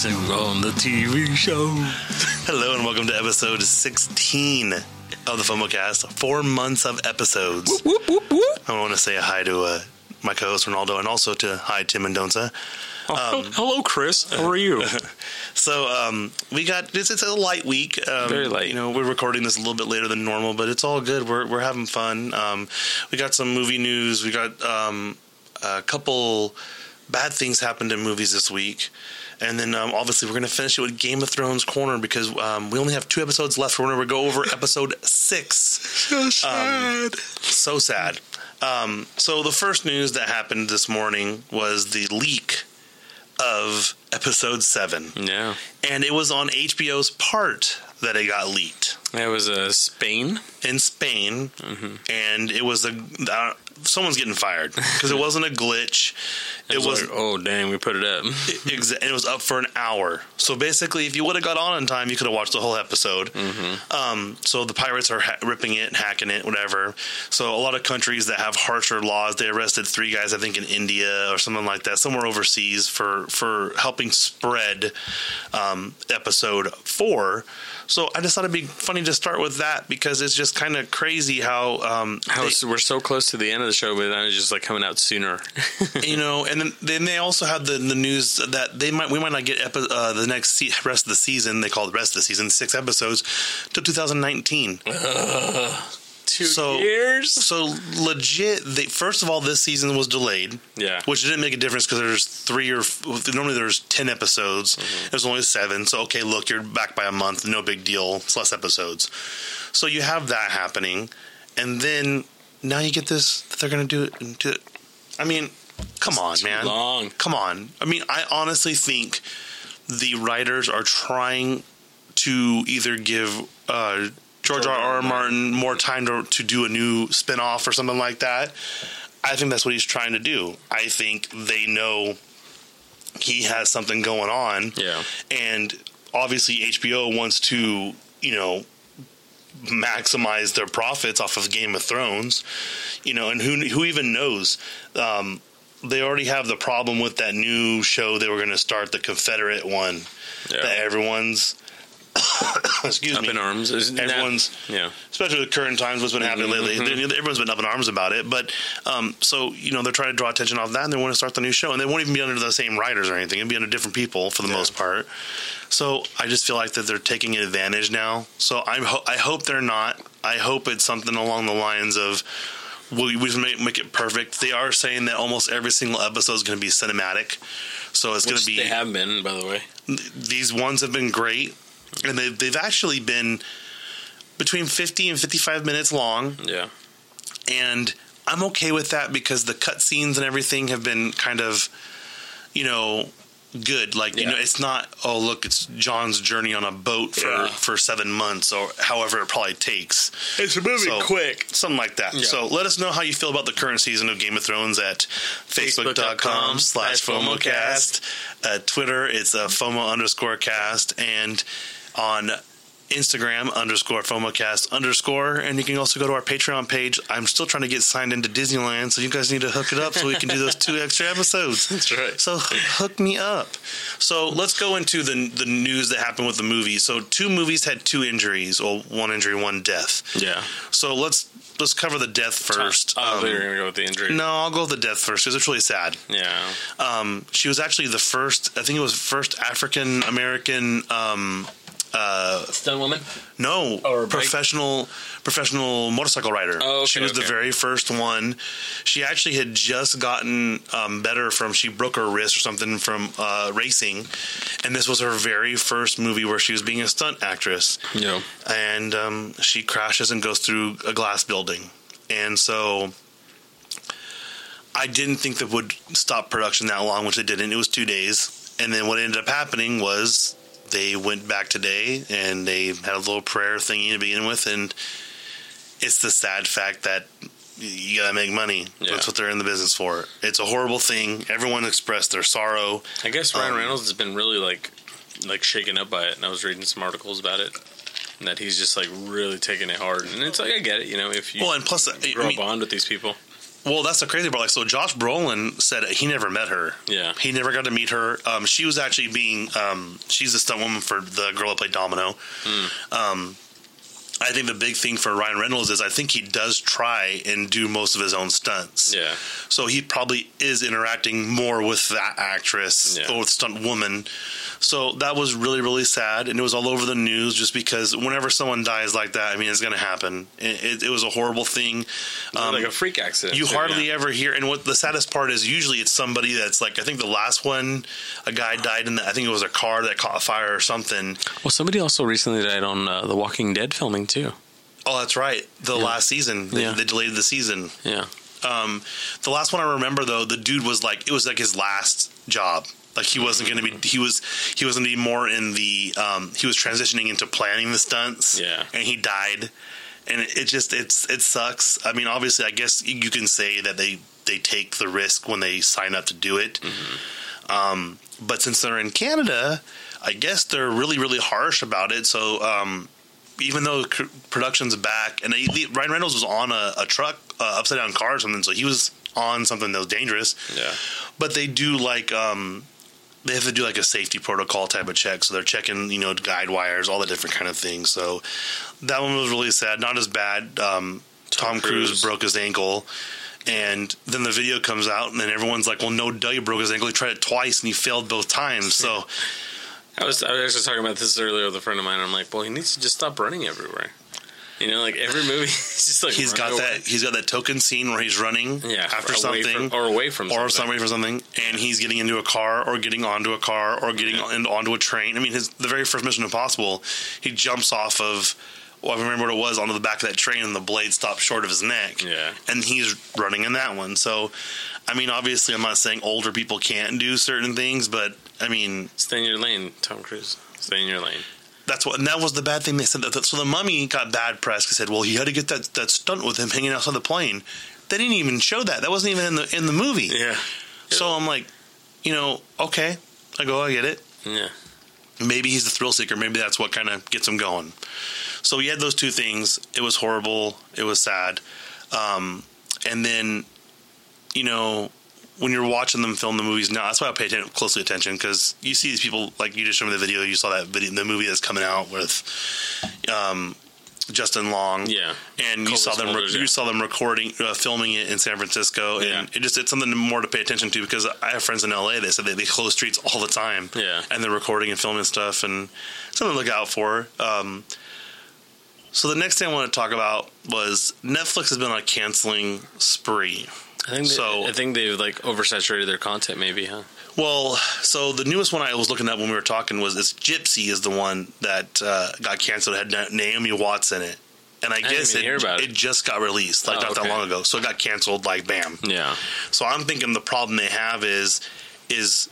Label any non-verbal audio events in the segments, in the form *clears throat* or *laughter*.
dancing on the TV show. Hello and welcome to episode 16 of the FOMOcast. Four months of episodes. Whoop, whoop, whoop. I want to say a hi to uh, my co-host Ronaldo and also to hi Tim Mendonça. Oh, hello, Chris. How are you? *laughs* So um, we got it's, it's a light week. Um, Very light. You know, we're recording this a little bit later than normal, but it's all good. We're we're having fun. Um, we got some movie news. We got um, a couple bad things happened in movies this week. And then um, obviously we're going to finish it with Game of Thrones corner because um, we only have two episodes left. We're going to go over *laughs* episode six. so sad. So sad. Um, so the first news that happened this morning was the leak of episode seven, yeah. and it was on HBO's part that it got leaked It was uh, Spain. in Spain, and it was a uh, someone's getting fired because it wasn't a glitch. It, It was was like, oh, dang, we put it up. *laughs* exa- and it was up for an hour. So basically, if you would have got on in time, you could have watched the whole episode. Um, so the pirates are ha- ripping it, hacking it, whatever. So a lot of countries that have harsher laws, they arrested three guys, I think in India or something like that, somewhere overseas for for helping spread um, episode four. So I just thought it'd be funny to start with that because it's just kind of crazy how um, How they- we're so close to the end of the show, but then it's just like coming out sooner. *laughs* you know, and then, then they also had the, the news that they might we might not get epi- uh, the next se- rest of the season. They call it rest of the season six episodes to 2019. *laughs* Two So- years. So legit. They, first of all, this season was delayed, Yeah. which didn't make a difference because there's three or normally there's ten episodes. There's only seven. So okay, look, you're back by a month. No big deal. It's less episodes. So you have that happening, and then now you get this. that They're going to do it. And Do it. I mean, come on, man. long. Come on. I mean, I honestly think the writers are trying to either give uh, George R. R. Martin more time to, to do a new spin off or something like that. I think that's what he's trying to do. I think they know he has something going on. Yeah. And obviously, HBO wants to, you know, maximize their profits off of Game of Thrones, you know, and who who even knows? Um, they already have the problem with that new show they were going to start, the Confederate one, Yeah. that everyone's *coughs* excuse Up me, in arms. Everyone's yeah. especially the current times, what's been happening Mm-hmm. lately. They- Everyone's been up in arms about it, but um, so you know they're trying to draw attention off that, and they want to start the new show, and they won't even be under the same writers or anything; it'll be under different people for the Yeah. most part. So I just feel like that they're taking advantage now. So I'm ho- I hope they're not. I hope it's something along the lines of. We, we make, make it perfect. They are saying that almost every single episode is going to be cinematic, so it's going to be. they have been, by the way. these ones have been great, and they, they've actually been between 50 and 55 minutes long Yeah. and I'm okay with that because the cutscenes and everything have been kind of, you know, good. Like you know, it's not oh look, it's Jon's journey on a boat for Yeah. for seven months or however it probably takes. It's moving So- quick. Something like that. Yeah. So let us know how you feel about the current season of Game of Thrones at facebook.com slash FOMOcast. Uh, Twitter, it's uh, FOMO underscore cast. And on Instagram underscore FOMOcast underscore. And you can also go to our Patreon page. I'm still trying to get signed into Disneyland, so you guys need to hook it up so we can do those two extra episodes. *laughs* That's right. So hook me up. So let's go into the the news that happened with the movie. So two movies had two injuries, or one injury, one death. Yeah. So let's let's cover the death first. Oh, Um, going to go with the injury. no, I'll go with the death first because it's really sad. Yeah. Um, she was actually the first. I think it was first African American. Um, uh, Stun woman? no, Or professional professional motorcycle rider. Oh, okay, she was the very first one. She actually had just gotten um, better from she broke her wrist or something from uh, racing, and this was her very first movie where she was being a stunt actress Yeah. and um, she crashes and goes through a glass building. And so I didn't think that would stop production that long, which it didn't. It was two days. And then what ended up happening was they went back today and they had a little prayer thingy to begin with. And it's the sad fact that you gotta make money. Yeah. That's what they're in the business for. It's a horrible thing. Everyone expressed their sorrow. I guess Ryan Um, Reynolds has been really like like shaken up by it, and I was reading some articles about it, and that he's just like really taking it hard. And it's like I get it, you know, if you Well, and plus, I grow mean, a bond with these people. Well, that's the crazy part. Like, so Josh Brolin said he never met her. Yeah. he never got to meet her. Um, she was actually being, um, she's a stunt woman for the girl that played Domino. Um, I think the big thing for Ryan Reynolds is I think he does try and do most of his own stunts. Yeah. So he probably is interacting more with that actress Yeah. or with stunt woman. So that was really, really sad. And it was all over the news just because whenever someone dies like that, I mean, it's going to happen. It, it, it was a horrible thing. Um, like a freak accident. you too, hardly yeah. ever hear, and what the saddest part is, usually it's somebody that's like, I think the last one, a guy died in the, I think it was a car that caught fire or something. Well, somebody also recently died on uh, The Walking Dead filming too. Oh, that's right. The last season, they, Yeah. they delayed the season. Yeah. Um, the last one I remember though, the dude was like, it was like his last job. Like he wasn't going to be, he was, he was going to be more in the, um, he was transitioning into planning the stunts. Yeah. And he died. And it, it just, it's, it sucks. I mean, obviously, I guess you can say that they, they take the risk when they sign up to do it. Um, but since they're in Canada, I guess they're really, really harsh about it. So, um, even though production's back, and he, Ryan Reynolds was on a, a truck, uh, upside down car or something, so he was on something that was dangerous. Yeah. But they do like, um, they have to do like a safety protocol type of check, so they're checking, you know, guide wires, all the different kind of things. So that one was really sad. Not as bad. Um, Tom, Tom Cruise. Cruise. broke his ankle. And then the video comes out, and then everyone's like, "Well, no, duh, he broke his ankle. He tried it twice, and he failed both times." So, *laughs* I was I was actually talking about this earlier with a friend of mine. I'm like, well, he needs to just stop running everywhere. You know, like every movie, *laughs* he's just like he's got running that he's got that token scene where he's running yeah after something from, or away from or something. for something and he's getting into a car or getting onto a car or getting Yeah. onto a train i mean his the very first mission impossible he jumps off of well, I remember what it was onto the back of that train, and the blade stopped short of his neck. Yeah. and he's running in that one. So, I mean, obviously, I'm not saying older people can't do certain things, but I mean, Stay in your lane, Tom Cruise. Stay in your lane. that's what, and that was the bad thing they said. That, so the mummy got bad press because said, well, he had to get that that stunt with him hanging outside the plane. They didn't even show that. That wasn't even in the in the movie. Yeah. So I'm like, you know, okay, I go, I get it. Yeah. Maybe he's the thrill seeker. Maybe that's what kind of gets him going. So we had those two things. It was horrible. It was sad. Um, and then, you know, when you're watching them film the movies now, that's why I pay atten- closely attention because you see these people like you just showed me the video. You saw that video, the movie that's coming out with um, Justin Long. Yeah. and you saw them. Mulders, you yeah. saw them recording, uh, filming it in San Francisco, and Yeah. it just it's something more to pay attention to because I have friends in LA. They said they, they close streets all the time. Yeah. and they're recording and filming stuff, and something to look out for. Um, so the next thing I want to talk about was Netflix has been on a canceling spree. I think they, So- I think they've like oversaturated their content, maybe, huh? Well, so the newest one I was looking at when we were talking was this Gypsy is the one that uh, got canceled. It had Naomi Watts in it, and I, didn't guess it, it. it just got released like Oh, not okay. that long ago. So it got canceled like bam. Yeah. So I'm thinking the problem they have is is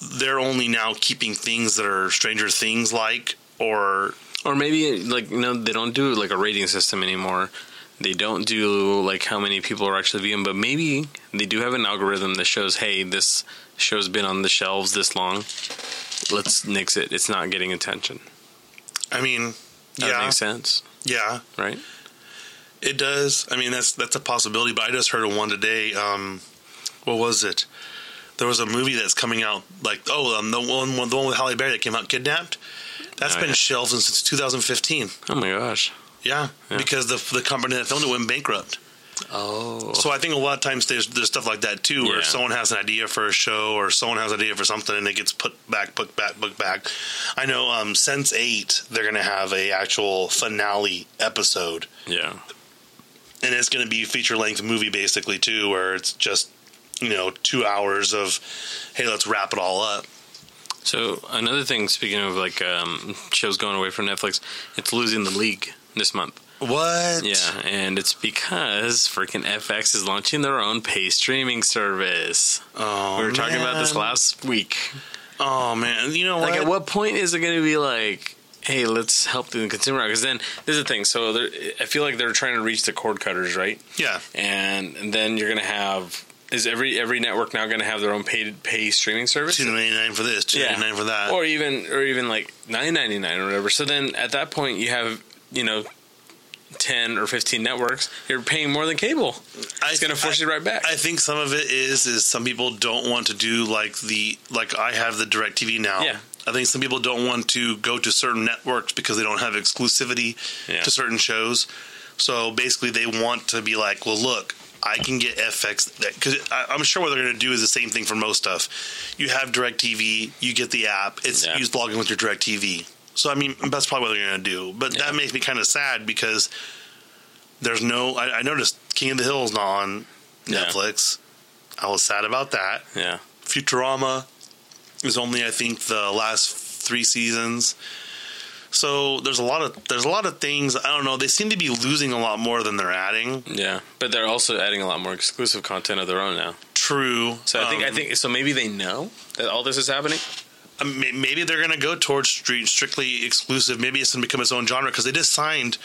they're only now keeping things that are Stranger Things like or Or maybe like you know they don't do like a rating system anymore. They don't do like how many people are actually viewing, but maybe they do have an algorithm that shows, hey, this show's been on the shelves this long. Let's nix it. It's not getting attention. I mean That yeah makes sense, yeah right? it does. I mean that's that's a possibility. But I just heard of one today. Um, what was it? There was a movie that's coming out like oh um, the one the one with Halle Berry that came out Kidnapped. That's Oh, been yeah. shelved since 2015. Oh my gosh. Yeah, Yeah. because the the company that filmed it went bankrupt. Oh. So I think a lot of times there's there's stuff like that too, where Yeah. someone has an idea for a show or someone has an idea for something and it gets put back, put back, put back. I know um, Sense8 they're going to have a actual finale episode, yeah. and it's going to be feature length movie basically too, where it's just you know two hours of hey let's wrap it all up. So another thing, speaking of like um, shows going away from Netflix, it's losing the league this month. What? Yeah, and it's because freaking FX is launching their own pay streaming service. Oh, we were talking about this last week. Oh man, you know what? Like, at what point is it going to be like, hey, let's help the consumer out? Because then this is the thing. So I feel like they're trying to reach the cord cutters, right? yeah, And, and then you're going to have is every every network now going to have their own paid pay streaming service? two ninety nine for this, two ninety nine for that. or even or even like nine ninety nine or whatever. So then at that point you have you know ten or fifteen networks, you're paying more than cable. It's going to force I- you right back. I think some of it is is some people don't want to do like the like I have the DirecTV now. Yeah. I think some people don't want to go to certain networks because they don't have exclusivity Yeah. to certain shows. So basically, they want to be like, well, look, I can get FX because I'm sure what they're going to do is the same thing for most stuff. You have DirecTV, you get the app, it's Yeah. you log in with your DirecTV. So I mean, that's probably what they're going to do. But Yeah. that makes me kind of sad because there's no. I, I noticed King of the Hill is not on Yeah. Netflix. I was sad about that. yeah, Futurama is only I think the last three seasons. So there's a lot of there's a lot of things I don't know. They seem to be losing a lot more than they're adding. yeah. But they're also adding a lot more exclusive content of their own now. True. So I think I Um, think so. Maybe they know that all this is happening. Maybe they're going to go towards street strictly exclusive. Maybe it's going to become its own genre because they just signed.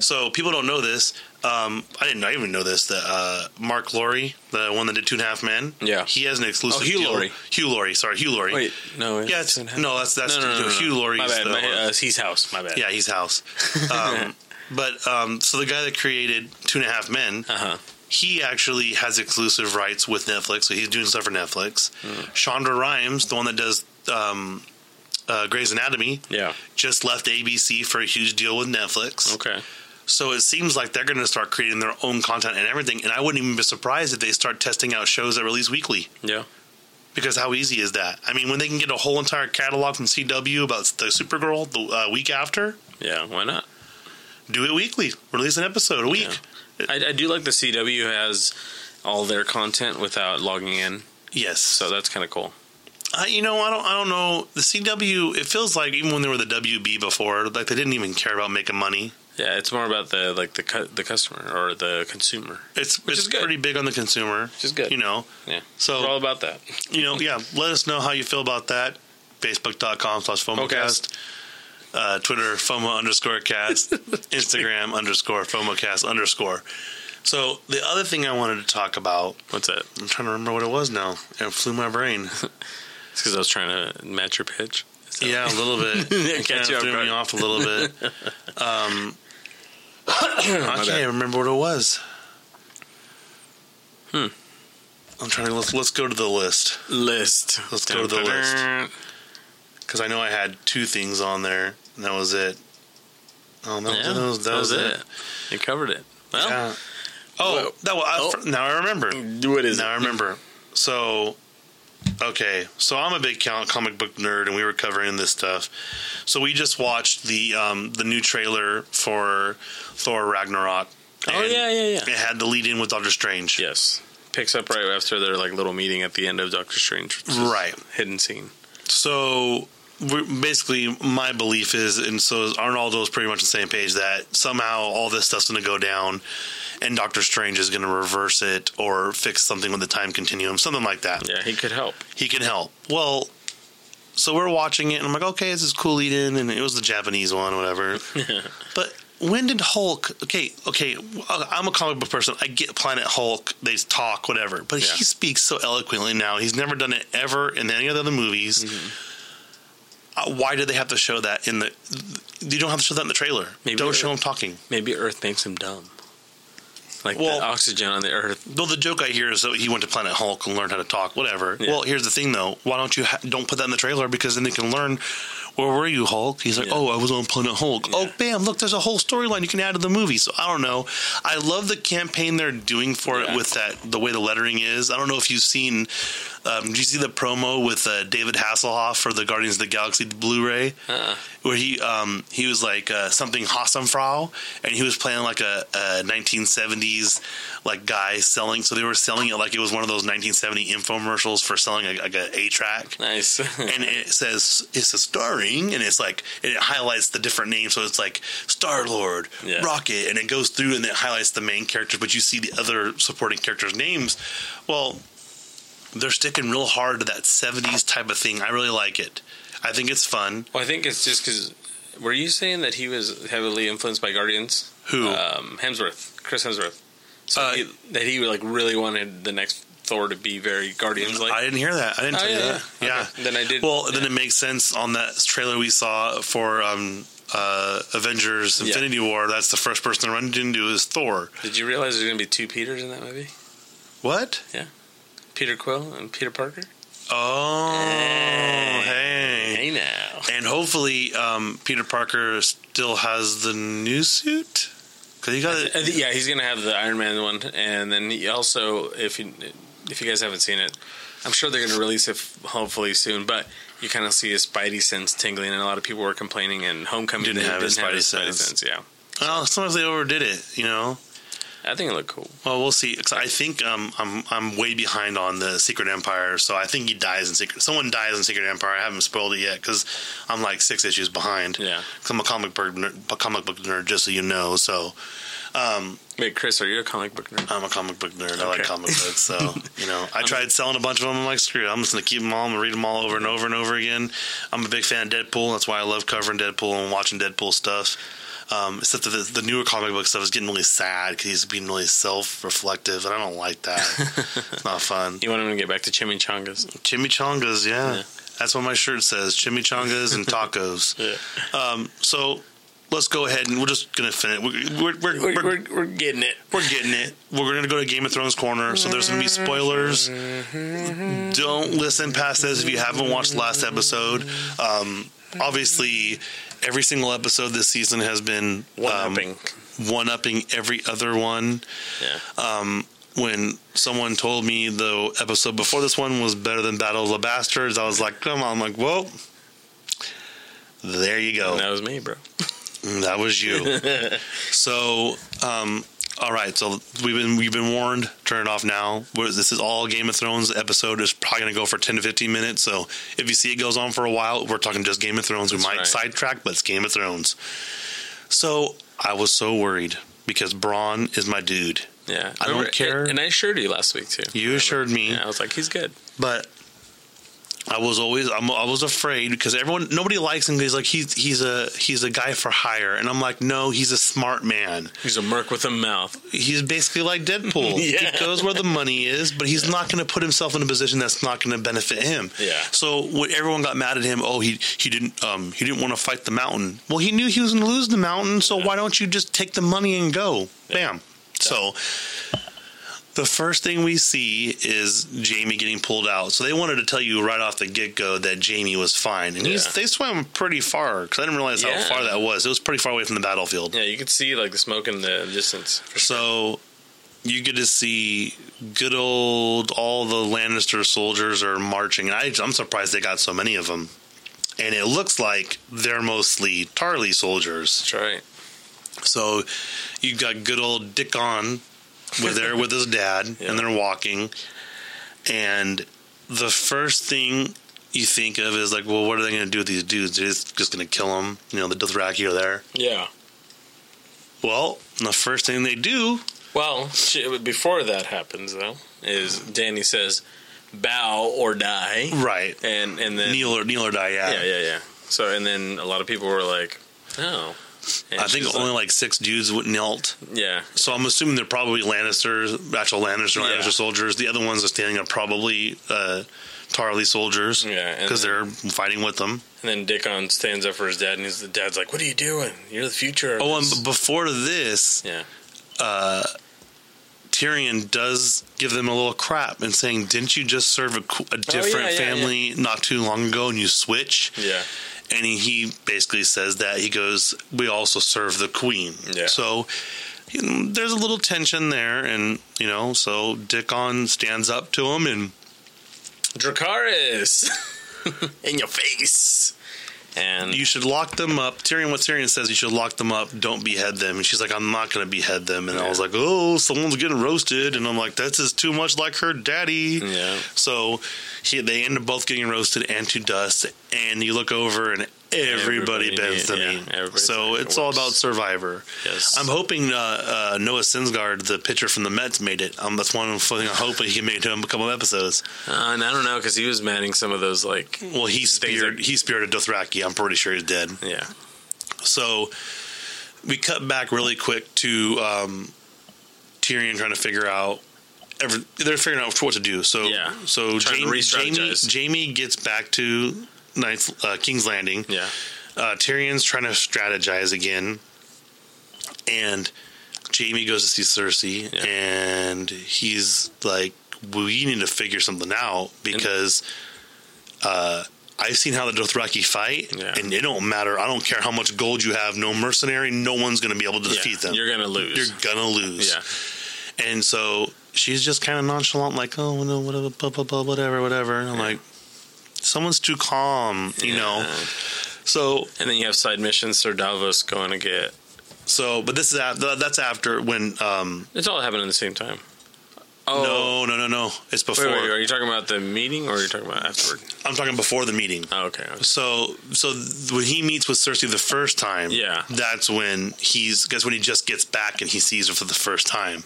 So people don't know this. Um, I didn't I even know this. That uh, Mark Laurie, the one that did Two and a Half Men, Yeah. he has an exclusive. Oh, Hugh deal. Laurie. Hugh Laurie. Sorry, Hugh Laurie. Wait, no, yeah, it's, no, that's that's no, no, no. Hugh Laurie. My bad. My, uh, he's house. My bad. Yeah, he's house. *laughs* Um, but um, so the guy that created Two and a Half Men, Uh huh. he actually has exclusive rights with Netflix, so he's doing stuff for Netflix. Hmm. Shonda Rhimes, the one that does um, uh, Grey's Anatomy, Yeah. just left ABC for a huge deal with Netflix. Okay. So it seems like they're going to start creating their own content and everything. And I wouldn't even be surprised if they start testing out shows that release weekly. Yeah. Because how easy is that? I mean, when they can get a whole entire catalog from CW about the Supergirl the uh, week after, Yeah. Why not? do it weekly. Release an episode a week. I, I do like the CW has all their content without logging in, Yes. so that's kind of cool. Uh, you know, I don't. I don't know. The CW. It feels like even when they were the WB before, like they didn't even care about making money. Yeah, it's more about the like the cu- the customer or the consumer, It's Which it's pretty big on the consumer. which is good. You know. yeah, So we're all about that. you know, yeah. Let us know how you feel about that. Facebook.com slash FOMOcast. Uh, Twitter FOMO underscore cast. *laughs* Instagram underscore FOMOcast underscore. So the other thing I wanted to talk about, What's that? I'm trying to remember what it was now. It flew my brain. *laughs* It's because I was trying to match your pitch. So- Yeah, a little bit. Yeah, *laughs* It kind of off threw me off a little bit. *laughs* Um, *coughs* I can't even remember what it was. Hmm. I'm trying to let's let's go to the list List. Let's go to the list. because I know I had two things on there and that was it. Oh, that, Yeah, that was, that was it. You covered it. Well, Yeah. Oh, Well- that was, I- oh. now I remember. what is Now I remember. So, okay, so I'm a big comic book nerd, and we were covering this stuff. So we just watched the um, the new trailer for Thor Ragnarok. Oh yeah, yeah, yeah. It had the lead in with Doctor Strange. Yes. Picks up right after their like little meeting at the end of Doctor Strange. Right. Hidden scene. So basically, my belief is, and so Arnaldo is pretty much the same page that somehow all this stuff's going to go down, and Doctor Strange is going to reverse it or fix something with the time continuum, something like that. Yeah, he could help. He can help. Well, so we're watching it, and I'm like, okay, this is cool lead in, and it was the Japanese one, whatever. *laughs* but when did Hulk? Okay, okay, I'm a comic book person. I get Planet Hulk. They talk, whatever. But Yeah. he speaks so eloquently now. He's never done it ever in any of the other movies. Mm-hmm. Uh, why did they have to show that in the? You don't have to show that in the trailer. Maybe don't it- show him talking. Maybe Earth makes him dumb. Like Well- the oxygen on the Earth. Well, the joke I hear is that he went to Planet Hulk and learned how to talk, whatever. Yeah. Well, here's the thing, though. Why don't you ha- don't put that in the trailer because then they can learn. Where were you, Hulk? He's like, Yeah. oh, I was on Planet Hulk. Oh, bam! Look, there's a whole storyline you can add to the movie. So I don't know. I love the campaign they're doing for Yeah. it with that the way the lettering is. I don't know if you've seen. Um, did you see the promo with uh, David Hasselhoff for the Guardians of the Galaxy Blu-ray? Uh-uh. where he um he was like uh, something Hassenfrau, and he was playing like a, a 1970s like guy selling. So they were selling it like it was one of those 1970 infomercials for selling a, like a 8-track. Nice. *laughs* And it says it's a starring, and it's like and it highlights the different names. So it's like Star Lord, Yeah. Rocket, and it goes through and it highlights the main characters, but you see the other supporting characters' names. Well, they're sticking real hard to that 70s type of thing. I really like it. I think it's fun. well, I think it's just because. Were you saying that he was heavily influenced by Guardians? Who? Um, Hemsworth, Chris Hemsworth. So Uh, he, that he like really wanted the next Thor to be very Guardians like. I didn't hear that. I didn't Oh, yeah, that. yeah. Yeah. Okay. Then I did- Well, then it makes sense on that trailer we saw for um, uh, Avengers Yeah. Infinity War, that's the first person to run into is Thor. Did you realize there's going to be two Peters in that movie? What? Peter Quill and Peter Parker? Oh, Hey. hey. Hey now. And hopefully, um, Peter Parker still has the new suit. Cause he got it. Yeah, he's going to have the Iron Man one. And then he also, if you, if you guys haven't seen it, I'm sure they're going to release it hopefully soon. But you kind of see his Spidey sense tingling, and a lot of people were complaining. And Homecoming Didn't they have his Spidey sense. Yeah, Well, sometimes they overdid it. You know. I think it looked cool. Well, we'll see. 'Cause I think um, I'm I'm way behind on the Secret Empire, so I think he dies in Secret. Someone dies in Secret Empire. I haven't spoiled it yet because I'm like six issues behind. Yeah. I'm a comic book nerd, a comic book nerd, just so you know. So um, Wait, Chris, are you a comic book nerd? I'm a comic book nerd. I like comic books. So *laughs* you know, I tried selling a bunch of them. I'm like, screw it. I'm just gonna keep them all. I'm gonna read them all over and over and over again. I'm a big fan of Deadpool. That's why I love covering Deadpool and watching Deadpool stuff. Um, except that the, the newer comic book stuff is getting really sad because he's being really self-reflective, and I don't like that. *laughs* it's not fun. You want him to get back to chimichangas? Chimichangas, yeah. Yeah. That's what my shirt says: chimichangas and tacos. *laughs* Yeah. Um, so let's go ahead and we're just gonna finish. We're we're, we're, We're, we're, getting it. we're getting it. We're gonna go to Game of Thrones corner, so there's gonna be spoilers. Don't listen past this if you haven't watched the last episode. Um, obviously, every single episode this season has been One um, upping. one upping every other one. Yeah. Um, when someone told me the episode before this one was better than Battle of the Bastards, I was like, come on, I'm like, whoa. There you go. that was me, bro. That was you. *laughs* so, um, all right. So we've been we've been warned. Turn it off now. We're- This is all Game of Thrones. Episode is probably going to go for ten to fifteen minutes. So if you see it goes on for a while, we're talking just Game of Thrones. We might right. sidetrack, but it's Game of Thrones. So I was so worried because Bronn is my dude. Yeah. I don't care. And I assured you last week, too. You assured me. Yeah, I was like, he's good. but I was always I'm, I was afraid because everyone nobody likes him. He's like he's he's a he's a guy for hire, and I'm like no, he's a smart man. He's a merc with a mouth. He's basically like Deadpool. *laughs* Yeah. He goes where the money is, but he's not going to put himself in a position that's not going to benefit him. Yeah. So when everyone got mad at him, oh he he didn't um he didn't want to fight the mountain. Well, he knew he was going to lose the mountain, so why don't you just take the money and go? Bam. So the first thing we see is Jaime getting pulled out. So they wanted to tell you right off the get go that Jaime was fine, and he's, Yeah. they swam pretty far because I didn't realize Yeah. how far that was. It was pretty far away from the battlefield. Yeah, you could see, like, the smoke in the distance. So you get to see good old all the Lannister soldiers are marching. I, I'm surprised they got so many of them. And it looks like they're mostly Tarly soldiers. That's right. So you've got good old Dickon *laughs* with there with his dad, Yeah. and they're walking. And the first thing you think of is like, well, what are they going to do with these dudes? They're just, just going to kill them. You know, the Dothraki are there. Yeah. Well, the first thing they do Well, sh- before that happens, though, is Dany says, bow or die. right, And, and then. kneel or kneel or die. Yeah, yeah, yeah. So, and then a lot of people were like, oh. And I think only like, like six dudes would knelt. yeah. So I'm assuming they're probably Lannisters, actual Lannister, Yeah. Lannister soldiers. The other ones are standing up probably uh, Tarly soldiers Yeah, because they're fighting with them. And then Dickon stands up for his dad, and his dad's like, "What are you doing? You're the future." Oh, and this." b- before this, yeah, uh, Tyrion does give them a little crap and saying, "Didn't you just serve a, a different Oh, yeah, yeah, family not too long ago and you switch?" yeah, and he, he basically says that he goes, "We also serve the queen." Yeah. So you know, there's a little tension there, and you know, so Dickon stands up to him, and Dracarys *laughs* in your face. And you should lock them up. Tyrion, what Tyrion says, you should lock them up. Don't behead them. And she's like, I'm not going to behead them. And I was like, oh, someone's getting roasted. And I'm like, that's just too much like her daddy. yeah, So he, they end up both getting roasted and to dust. And you look over, and everybody, Everybody, bends the yeah, knee. everybody's So like, it it's all about Survivor. yes. I'm hoping uh, uh, Noah Syndergaard, the pitcher from the Mets, made it. Um, that's one thing I'm hoping he made him a couple of episodes. Uh, and I don't know because he was manning some of those like Well, he speared are- he speared a Dothraki. I'm pretty sure he's dead. yeah, So we cut back really quick to um, Tyrion trying to figure out. Every, they're figuring out what to do. So Yeah. so to Jaime, Jaime. Jaime gets back to Ninth uh, King's Landing. yeah, uh, Tyrion's trying to strategize again, and Jaime goes to see Cersei, Yeah. and he's like, "We need to figure something out because uh, I've seen how the Dothraki fight, Yeah. and it don't matter. I don't care how much gold you have. No mercenary, no one's going to be able to Yeah, defeat them. You're gonna lose. You're gonna lose." yeah. And so she's just kind of nonchalant, like, "Oh, no, whatever, blah, blah, blah, whatever, whatever." And I'm like, "Someone's too calm," you know. So And then you have side missions. Sir Davos going to get. So, but this is after, that's after when. Um, It's all happening at the same time. Oh No, no, no, no. It's before. wait, are you talking about the meeting or are you talking about afterward? I'm talking before the meeting. Oh, okay. okay. So, so when he meets with Cersei the first time, Yeah. that's when he's. That's when he just gets back and he sees her for the first time.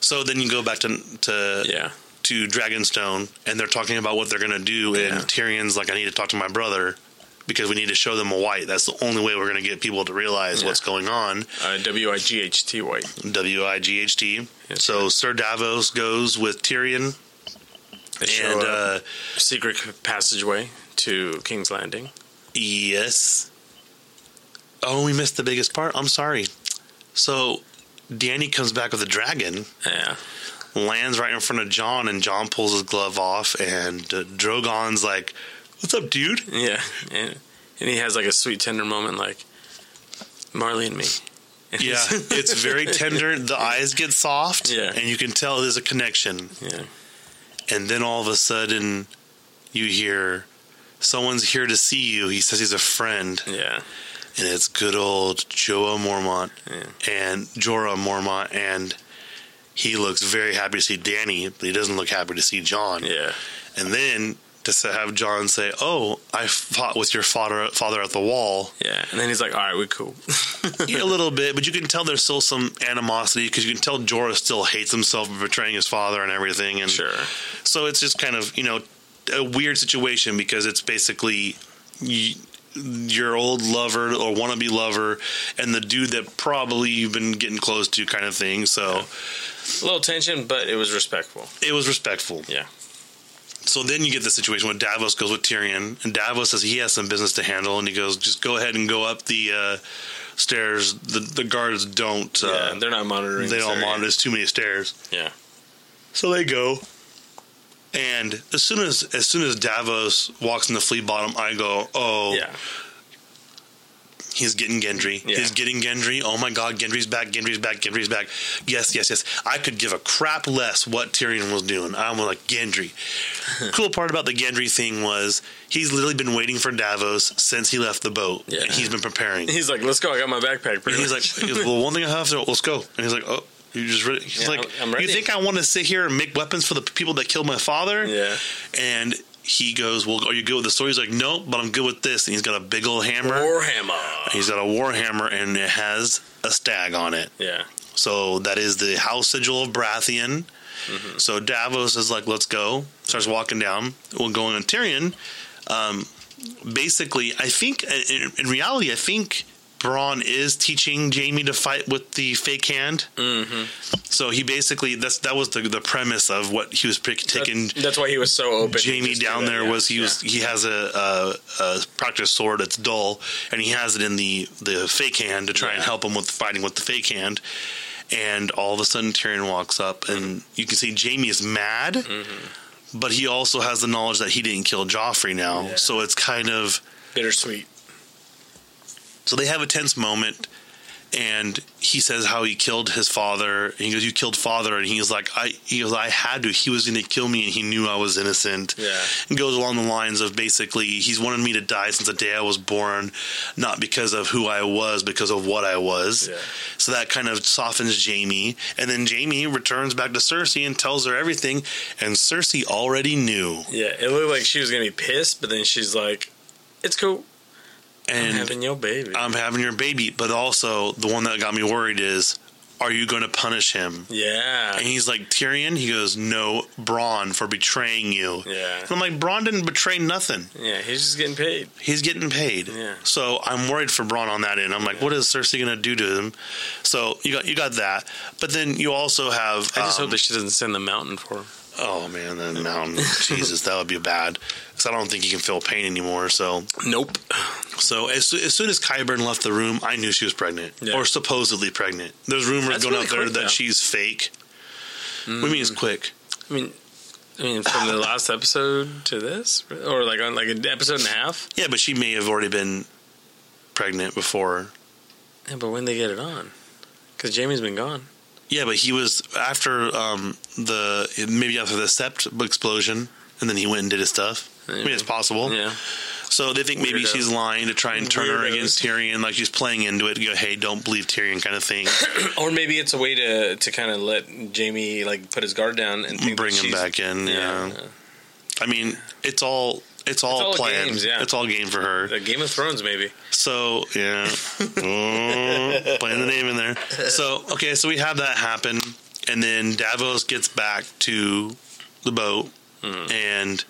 So then you go back to to Yeah. To Dragonstone, and they're talking about what they're gonna do, and Yeah. Tyrion's like, "I need to talk to my brother." Because we need to show them a white. That's the only way we're going to get people to realize Yeah. what's going on. Uh, W I G H T White. W I G H T. Yes, So Sir Davos goes with Tyrion, and a uh, secret passageway to King's Landing. Yes. Oh, we missed the biggest part. I'm sorry. So, Dany comes back with a dragon, Yeah. Lands right in front of Jon, and Jon pulls his glove off, and uh, Drogon's like, "What's up, dude?" Yeah. And, and he has like a sweet, tender moment like, Marley and me. *laughs* Yeah, it's very tender. The eyes get soft, Yeah. and you can tell there's a connection. yeah. And then all of a sudden, you hear, "Someone's here to see you." He says he's a friend, Yeah. and it's good old Joa Mormont Yeah. and Jorah Mormont, and he looks very happy to see Dany, but he doesn't look happy to see Jon. Yeah. And then to have Jon say, "Oh, I fought with your father, father at the wall," Yeah. And then he's like, all right, we're cool. *laughs* yeah, a little bit, but you can tell there's still some animosity because you can tell Jorah still hates himself for betraying his father and everything, and sure. so it's just kind of you know a weird situation because it's basically. y your old lover or wannabe lover and the dude that probably you've been getting close to kind of thing so A little tension, but it was respectful. it was respectful Yeah. So then you get the situation where Davos goes with Tyrion, and Davos says he has some business to handle, and he goes, "Just go ahead and go up the uh, stairs. The the guards don't. yeah. Uh, They're not monitoring. they don't monitor. There's too many stairs. Yeah. So they go, and as soon as as soon as Davos walks in the flea bottom, I go, "Oh, Yeah. He's getting Gendry. Yeah. He's getting Gendry. Oh my God, Gendry's back. Gendry's back. Gendry's back. Yes, yes, yes. I could give a crap less what Tyrion was doing. I'm like Gendry. *laughs* cool part about the Gendry thing was he's literally been waiting for Davos since he left the boat, Yeah. and he's been preparing. He's like, let's go. I got my backpack. He's like, well, one thing I have to let's go. And he's like, oh. You just ready? He's Yeah, like, I'm- I'm ready. you think I want to sit here and make weapons for the people that killed my father? yeah. And he goes, well, are you good with the story? He's like, no, but I'm good with this. And he's got a big old hammer. Warhammer. He's got a war hammer and it has a stag on it. Yeah. So that is the house sigil of Baratheon. Mm-hmm. So Davos is like, let's go. Starts walking down. We're going on Tyrion. Um, basically, I think, in, in reality, I think Bronn is teaching Jaime to fight with the fake hand. Mm-hmm. So he basically, that's that was the, the premise of what he was taking. That's, that's why he was so open. Jaime down there yeah. was he was he has a, a, a practice sword that's dull, and he has it in the the fake hand to try and help him with fighting with the fake hand. And all of a sudden, Tyrion walks up, and you can see Jaime is mad, Mm-hmm. but he also has the knowledge that he didn't kill Joffrey now. Yeah. So it's kind of bittersweet. So they have a tense moment, and he says how he killed his father. And he goes, "You killed father," and he's like, "I." He goes, "I had to. He was going to kill me, and he knew I was innocent." Yeah. and goes along the lines of basically he's wanted me to die since the day I was born, not because of who I was, because of what I was. Yeah. So that kind of softens Jaime, and then Jaime returns back to Cersei and tells her everything, and Cersei already knew. Yeah. It looked like she was gonna be pissed, but then she's like, "It's cool. I'm having your baby." I'm having your baby, but also the one that got me worried is, are you going to punish him? yeah. And he's like Tyrion. He goes, no, Bronn for betraying you. Yeah. And I'm like, Bronn didn't betray nothing. Yeah. He's just getting paid. He's getting paid. Yeah. So I'm worried for Bronn on that end. I'm like, what is Cersei going to do to him? So you got you got that, but then you also have. I just um, hope that she doesn't send the mountain for him. Oh man, that *laughs* mountain, Jesus, that would be bad. Because I don't think he can feel pain anymore. So, Nope. so as, as soon as Qyburn left the room, I knew she was pregnant Yeah. or supposedly pregnant. There's rumors That's going really out there that. Mm. she's fake. What do you mean it's quick? I mean, I mean, from the last episode to this, or like on like an episode and a half. Yeah, but she may have already been pregnant before. Yeah, but when they get it on, because Jaime's been gone. Yeah, but he was after um, the maybe after the sept explosion, and then he went and did his stuff. I mean, it's possible. Yeah. So they think maybe Weirdo. she's lying to try and turn her against Tyrion, like she's playing into it to go, "Hey, don't believe Tyrion," kind of thing. *clears throat* Or maybe it's a way to to kind of let Jaime like put his guard down and think Bring him back in. Yeah. I mean, it's all it's all all planned. games, yeah. It's all game for her. The Game of Thrones, maybe. So yeah, *laughs* oh, playing the name in there. So okay, so we have that happen, and then Davos gets back to the boat, hmm. and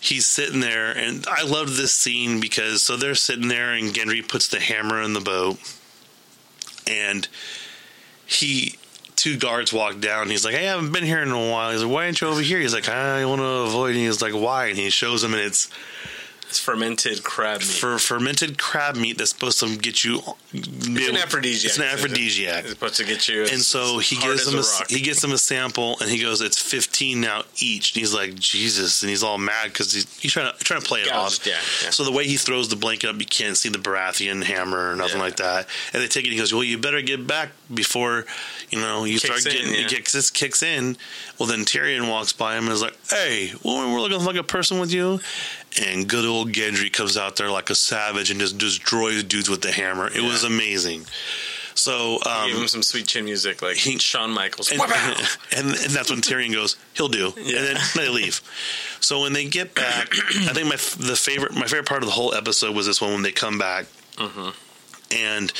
he's sitting there, and I love this scene because so they're sitting there, and Gendry puts the hammer in the boat, and he. Two guards walk down. He's like, "Hey, I haven't been here in a while." He's like, "Why aren't you over here?" He's like, "I want to avoid." And he's like, "Why?" And he shows him, and it's It's fermented crab meat. for fermented crab meat that's supposed to get you. it's an aphrodisiac. It's an aphrodisiac. It's supposed to get you. And so he gives him a a, he gives him a sample, and he goes, "It's fifteen now each." And he's like, "Jesus!" And he's all mad because he's, he's trying to trying to play it off. yeah, yeah. So the way he throws the blanket up, you can't see the Baratheon hammer or nothing Yeah. like that. And they take it. and He goes, "Well, you better get back before you know you Kicks start in, getting yeah. it kicks this kicks in." Well, then Tyrion walks by him and is like, "Hey, well, we're looking like a person with you." And good old Gendry comes out there like a savage and just destroys dudes with the hammer. It was amazing. So um, Give him some sweet chin music like he- Shawn Michaels. and, *laughs* and, and that's when Tyrion goes, he'll do, Yeah. and then they leave. So when they get back, I think my the favorite my favorite part of the whole episode was this one when they come back, Mm-hmm. and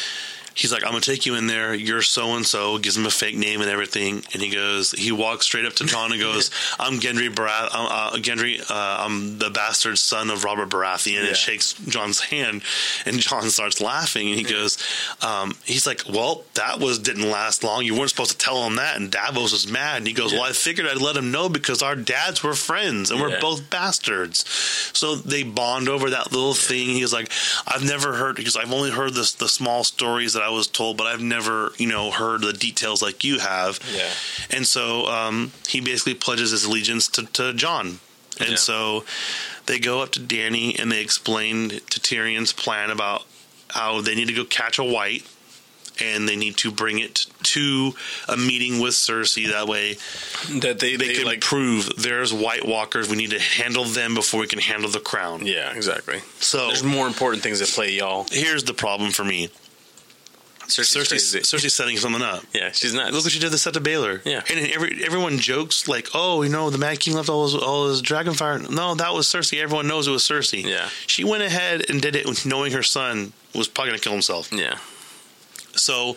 he's like, "I'm gonna take you in there. You're so and so." Gives him a fake name and everything, and he goes, he walks straight up to Jon and goes, *laughs* "I'm Gendry Barath, I'm, uh, Gendry, uh, I'm the bastard son of Robert Baratheon," Yeah. and shakes Jon's hand, and Jon starts laughing, and he goes, um, he's like, "Well, that was didn't last long. You weren't supposed to tell him that." And Davos was mad, and he goes, "Well, I figured I'd let him know because our dads were friends, and we're both bastards." So they bond over that little thing. He's like, "I've never heard because I've only heard this the small stories that I was told, but I've never, you know, heard the details like you have." Yeah. And so um, he basically pledges his allegiance to, to Jon. And Yeah. so they go up to Dany and they explain to Tyrion's plan about how they need to go catch a white and they need to bring it to a meeting with Cersei. That way that they, they, they, can like. prove there's White Walkers. We need to handle them before we can handle the crown. yeah, exactly. So There's more important things at play, y'all. here's the problem for me. Cersei's Cersei's. Cersei's setting something up. Yeah, she's not. Look what she did to set to Baelor. Yeah. and every everyone jokes like, "Oh, you know, the Mad King left all his all his dragon fire." No, that was Cersei. Everyone knows it was Cersei. Yeah. she went ahead and did it knowing her son was probably going to kill himself. Yeah. So,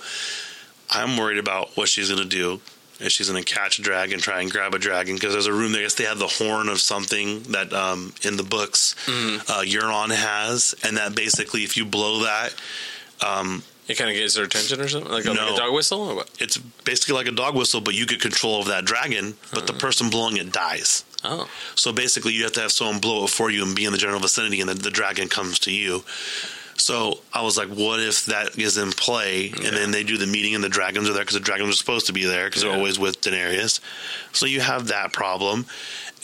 I'm worried about what she's going to do. If she's going to catch a dragon, try and grab a dragon, because there's a room there. I guess they have the horn of something that um, in the books Mm-hmm. uh, Euron has, and that basically, if you blow that, It kind of gets their attention or something? Like a, No. like a dog whistle? Or what? it's basically like a dog whistle, but you get control of that dragon, but the uh-huh. person blowing it dies. Oh. So basically, you have to have someone blow it for you and be in the general vicinity, and then the dragon comes to you. So I was like, what if that is in play, and then they do the meeting, and the dragons are there because the dragons are supposed to be there because Yeah. they're always with Daenerys. So you have that problem.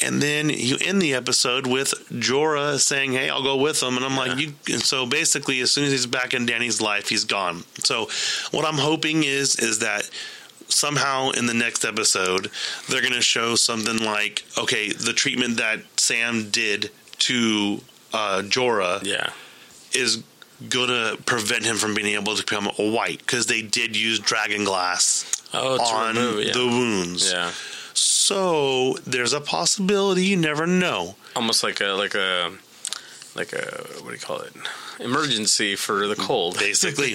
And then you end the episode with Jorah saying, "Hey, I'll go with them," and I'm like, "You." And so basically, as soon as he's back in Dany's life, he's gone. So what I'm hoping is is that somehow in the next episode they're going to show something like, okay, the treatment that Sam did to uh, Jorah Yeah. is going to prevent him from being able to become a white because they did use dragon glass Oh, on remove yeah. the wounds. Yeah. So there's a possibility you never know. Almost like a like a like a what do you call it? Emergency for the cold. *laughs* Basically,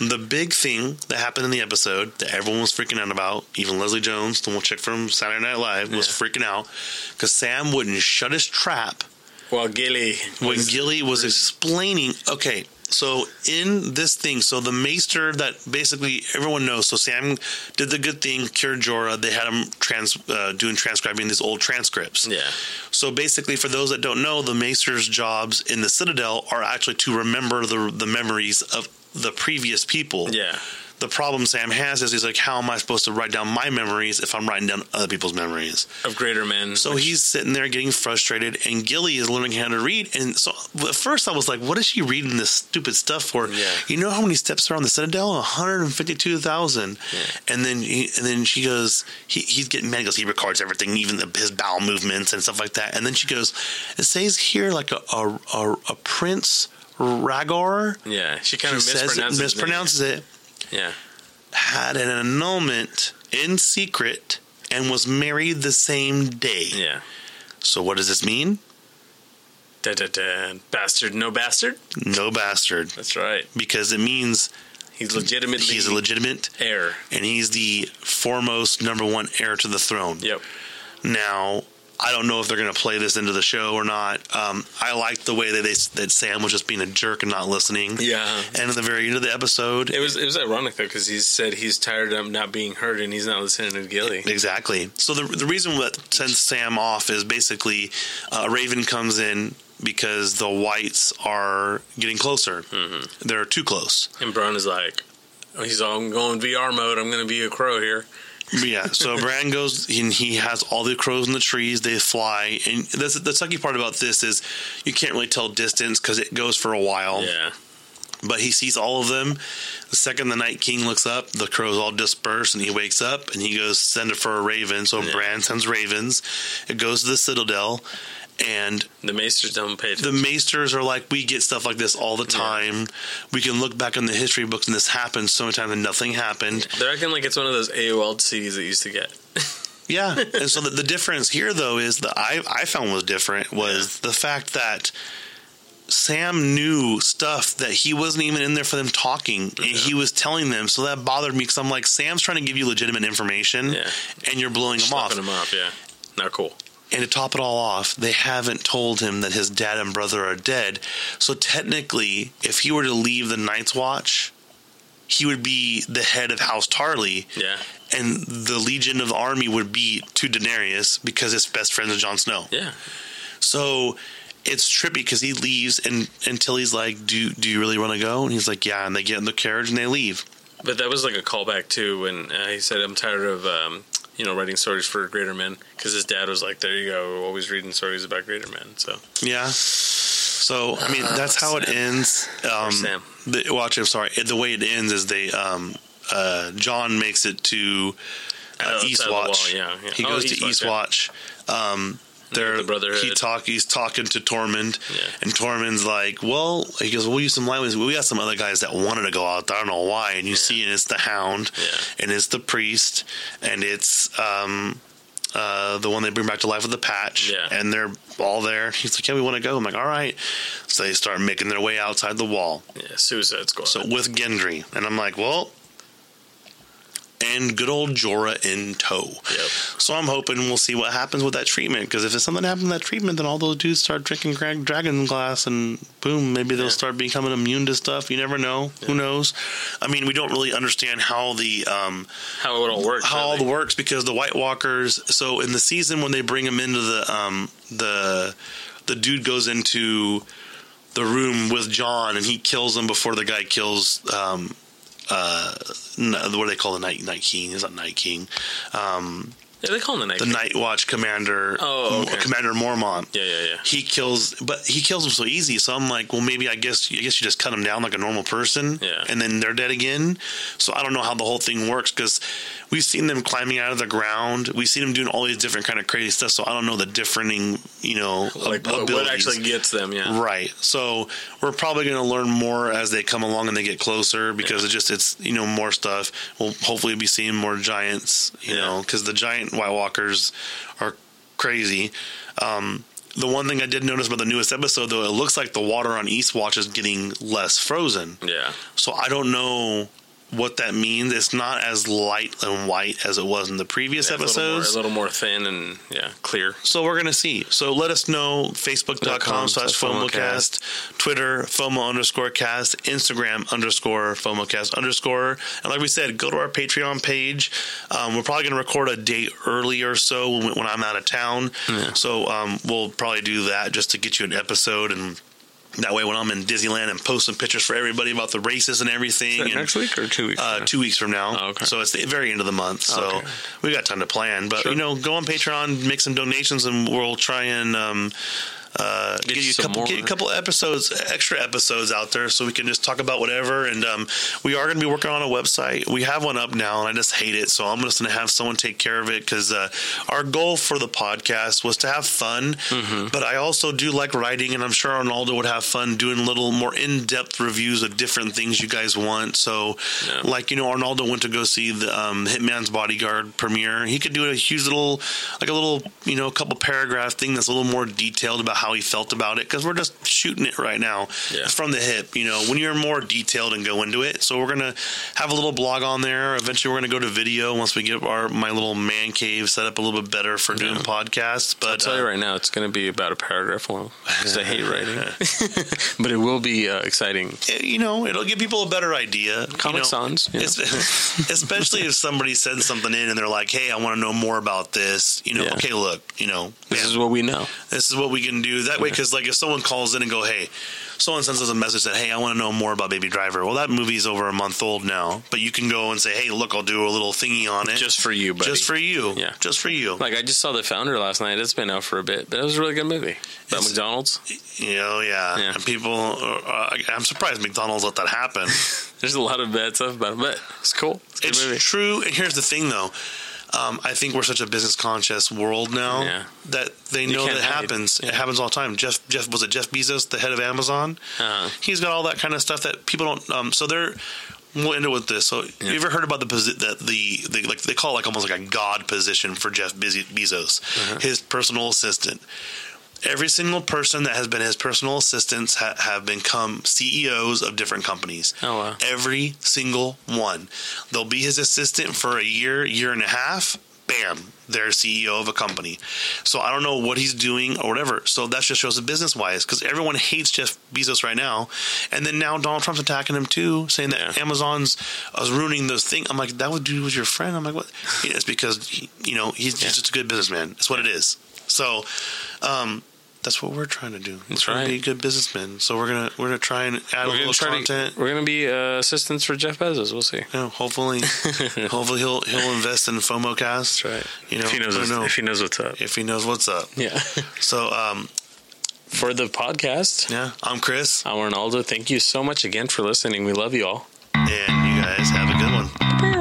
the big thing that happened in the episode that everyone was freaking out about, even Leslie Jones, the one chick from Saturday Night Live, was Yeah. freaking out because Sam wouldn't shut his trap Well, Gilly when was- Gilly was explaining. Okay, So in this thing, so the Maester that basically everyone knows. So Sam did the good thing, cured Jorah. They had him trans uh, doing transcribing these old transcripts. Yeah. So basically, for those that don't know, the Maester's jobs in the Citadel are actually to remember the the memories of the previous people. Yeah. The problem Sam has is he's like, how am I supposed to write down my memories if I'm writing down other people's memories? Of greater men. So he's sitting there getting frustrated, and Gilly is learning how to read. And so at first I was like, what is she reading this stupid stuff for? Yeah. You know how many steps are on the Citadel? 152,000. Yeah. And then he, and then she goes, he, he's getting mad. He goes, he records everything, even the, his bowel movements and stuff like that. And then she goes, it says here like a, a, a, a prince Rhaegar. yeah. She kind of it, mispronounces, name. mispronounces it Yeah. had an annulment in secret and was married the same day. Yeah. So what does this mean? Da, da, da. Bastard, no bastard. No bastard. That's right. Because it means He's legitimately he's a legitimate heir. and he's the foremost number one heir to the throne. Yep. Now, I don't know if they're going to play this into the show or not. Um, I liked the way that they that Sam was just being a jerk and not listening. Yeah. And at the very end of the episode, It was it was ironic though because he said he's tired of not being heard and he's not listening to Gilly. Exactly. So the the reason that sends Sam off is basically uh, Raven comes in because the whites are getting closer. Mm-hmm. They're too close. And Bran is like, he's all I'm going VR mode. I'm going to be a crow here. Yeah. *laughs* So Bran goes and he has all the crows in the trees. They fly, and that's, the sucky part about this is you can't really tell distance because it goes for a while. Yeah. But he sees all of them. The second the Night King looks up, the crows all disperse, and he wakes up and he goes send it for a raven. So Yeah. Bran sends ravens. It goes to the Citadel, and The Maesters don't pay the maesters are like, we get stuff like this all the time. We can look back in the history books and this happened so many times and nothing happened. They're acting like it's one of those AOL CDs that you used to get. *laughs* Yeah. and so the, the difference here, though, is that I, I found was different was the fact that Sam knew stuff that he wasn't even in there for them talking, and he was telling them. So that bothered me because I'm like, Sam's trying to give you legitimate information, Yeah. and you're blowing him off. Them off, yeah. Not cool. And to top it all off, they haven't told him that his dad and brother are dead. So technically, if he were to leave the Night's Watch, he would be the head of House Tarly, Yeah. and the Legion of the Army would be to Daenerys because his best friend is Jon Snow. Yeah. So it's trippy because he leaves and until he's like, "Do do you really want to go?" And he's like, "Yeah." And they get in the carriage and they leave. But that was like a callback too when uh, he said, "I'm tired of um, you know writing stories for greater men," because his dad was like, "There you go, always reading stories about greater men." So Yeah. So I mean, that's how it ends. Um, Sam. The, watch. I'm sorry. The way it ends is they um, uh, Jon makes it to uh, the Eastwatch. yeah, yeah. He Oh, goes to Eastwatch, yeah. Eastwatch. Um, they're, the Brotherhood. he talk. He's talking to Tormund, Yeah. and Tormund's like, "Well," he goes, "We'll use some language. We got some other guys that wanted to go out. there. I don't know why." And you see, and it's the Hound, Yeah. and it's the priest, and it's um, uh, the one they bring back to life with the patch, Yeah. and they're all there. He's like, "Yeah, we want to go." I'm like, "All right." So they start making their way outside the wall. yeah, Suicide Squad. So with Gendry, and I'm like, "Well." And good old Jorah in tow. Yep. So I'm hoping we'll see what happens with that treatment. Because if something happens with that treatment, then all those dudes start drinking dragon glass, and boom, maybe they'll Yeah. start becoming immune to stuff. You never know. Who knows? I mean, we don't really understand how the um, how it all works. how all the works because the White Walkers. So in the season when they bring him into the um, the the dude goes into the room with Jon and he kills him before the guy kills. Um, uh, what do they call the Night Night King? Is that Night King? Um, yeah, they call him the Night the Night Watch Commander, Oh, okay. Commander Mormont. Yeah, yeah, yeah. He kills, but he kills him so easy. So I'm like, well, maybe I guess I guess you just cut him down like a normal person, Yeah. and then they're dead again. So I don't know how the whole thing works because we've seen them climbing out of the ground. We've seen them doing all these different kind of crazy stuff. So I don't know the differing, you know, Like ab- what, actually gets them? Yeah. Right. So we're probably going to learn more as they come along and they get closer because it just it's you know more stuff. We'll hopefully be seeing more giants, you Yeah. know, because the giant White Walkers are crazy. Um, the one thing I did notice about the newest episode, though, it looks like the water on Eastwatch is getting less frozen. Yeah. So I don't know what that means. It's not as light and white as it was in the previous Yeah, episodes. A little, more, a little more thin and yeah, clear. So we're gonna see. So let us know. Facebook.com com slash FOMOcast. Twitter, FOMO underscore cast. Instagram underscore FOMOcast underscore. And like we said, go to our Patreon page. Um, we're probably gonna record a date early or so when, when I'm out of town. Yeah. So um, we'll probably do that just to get you an episode and that way when I'm in Disneyland and post some pictures for everybody about the races and everything. and, next week or two weeks? uh, two weeks from now. Oh, okay. So it's the very end of the month. So Okay. we got time to plan. But Sure. you know, go on Patreon, make some donations, and we'll try and um, uh, get, you you a couple, more. get a couple episodes, extra episodes out there, so we can just talk about whatever. And um, we are going to be working on a website. We have one up now, and I just hate it. So I'm just going to have someone take care of it because uh, our goal for the podcast was to have fun. Mm-hmm. But I also do like writing, and I'm sure Arnaldo would have fun doing little more in depth reviews of different things you guys want. So, Yeah. like you know, Arnaldo went to go see the um, Hitman's Bodyguard premiere. He could do a huge little, like a little, you know, a couple paragraph thing that's a little more detailed about how he felt about it because we're just shooting it right now. Yeah. From the hip, you know. When you're more detailed and go into it, so we're gonna have a little blog on there. Eventually, we're gonna go to video once we get our my little man cave set up a little bit better for doing Yeah. podcasts. But I'll tell you uh, right now, it's going to be about a paragraph long because I hate writing, *laughs* *laughs* but it will be uh, exciting. eh, you know, it'll give people a better idea. Comic you know, Sans, you *laughs* know. especially if somebody sends something in and they're like, "Hey, I want to know more about this." You know, okay, look, you know, This man, is what we know. this is what we can do. That way, because like if someone calls in and go, "Hey," someone sends us a message that, "Hey, I want to know more about Baby Driver." Well, that movie's over a month old now, but you can go and say, "Hey, look, I'll do a little thingy on it Just for you, buddy. just for you, Yeah. just for you." Like I just saw the founder last night. It's been out for a bit, but it was a really good movie about It's- McDonald's. you know, yeah. Yeah. And people, uh, I'm surprised McDonald's let that happen. *laughs* There's a lot of bad stuff about it, but it's cool. It's a good it's movie. true. And here's the thing, though. Um, I think we're such a business conscious world now Yeah. that they know that hide. happens. Yeah. It happens all the time. Jeff, Jeff was it Jeff Bezos, the head of Amazon? Uh-huh. He's got all that kind of stuff that people don't. Um, so they're. We'll end it with this. So, Yeah. you ever heard about the posi- that the, the like they call it like almost like a god position for Jeff Bezos, Uh-huh. his personal assistant. Every single person that has been his personal assistants ha- have become CEOs of different companies. Oh, wow. Every single one. They'll be his assistant for a year, year and a half. Bam, they're CEO of a company. So I don't know what he's doing or whatever. So that just shows the business wise because everyone hates Jeff Bezos right now, and then now Donald Trump's attacking him too, saying that Yeah. Amazon's uh, ruining those thing. I'm like, that would do with your friend. I'm like, what? *laughs* You know, it's because he, you know he's Yeah. just a good businessman. That's what it is. So. um that's what we're trying to do. We're That's trying to right. be good businessmen. So we're gonna we're gonna try and add a We're little gonna content. to. We're gonna be uh, assistants for Jeff Bezos. We'll see. Yeah, hopefully, *laughs* hopefully he'll he'll invest in FOMOcast. That's right. You know, if he knows, I what's, know. if he knows what's up. if he knows what's up. Yeah. So, um, for the podcast, yeah, I'm Chris, I'm Arnaldo. Thank you so much again for listening. We love you all. and you guys have a good one.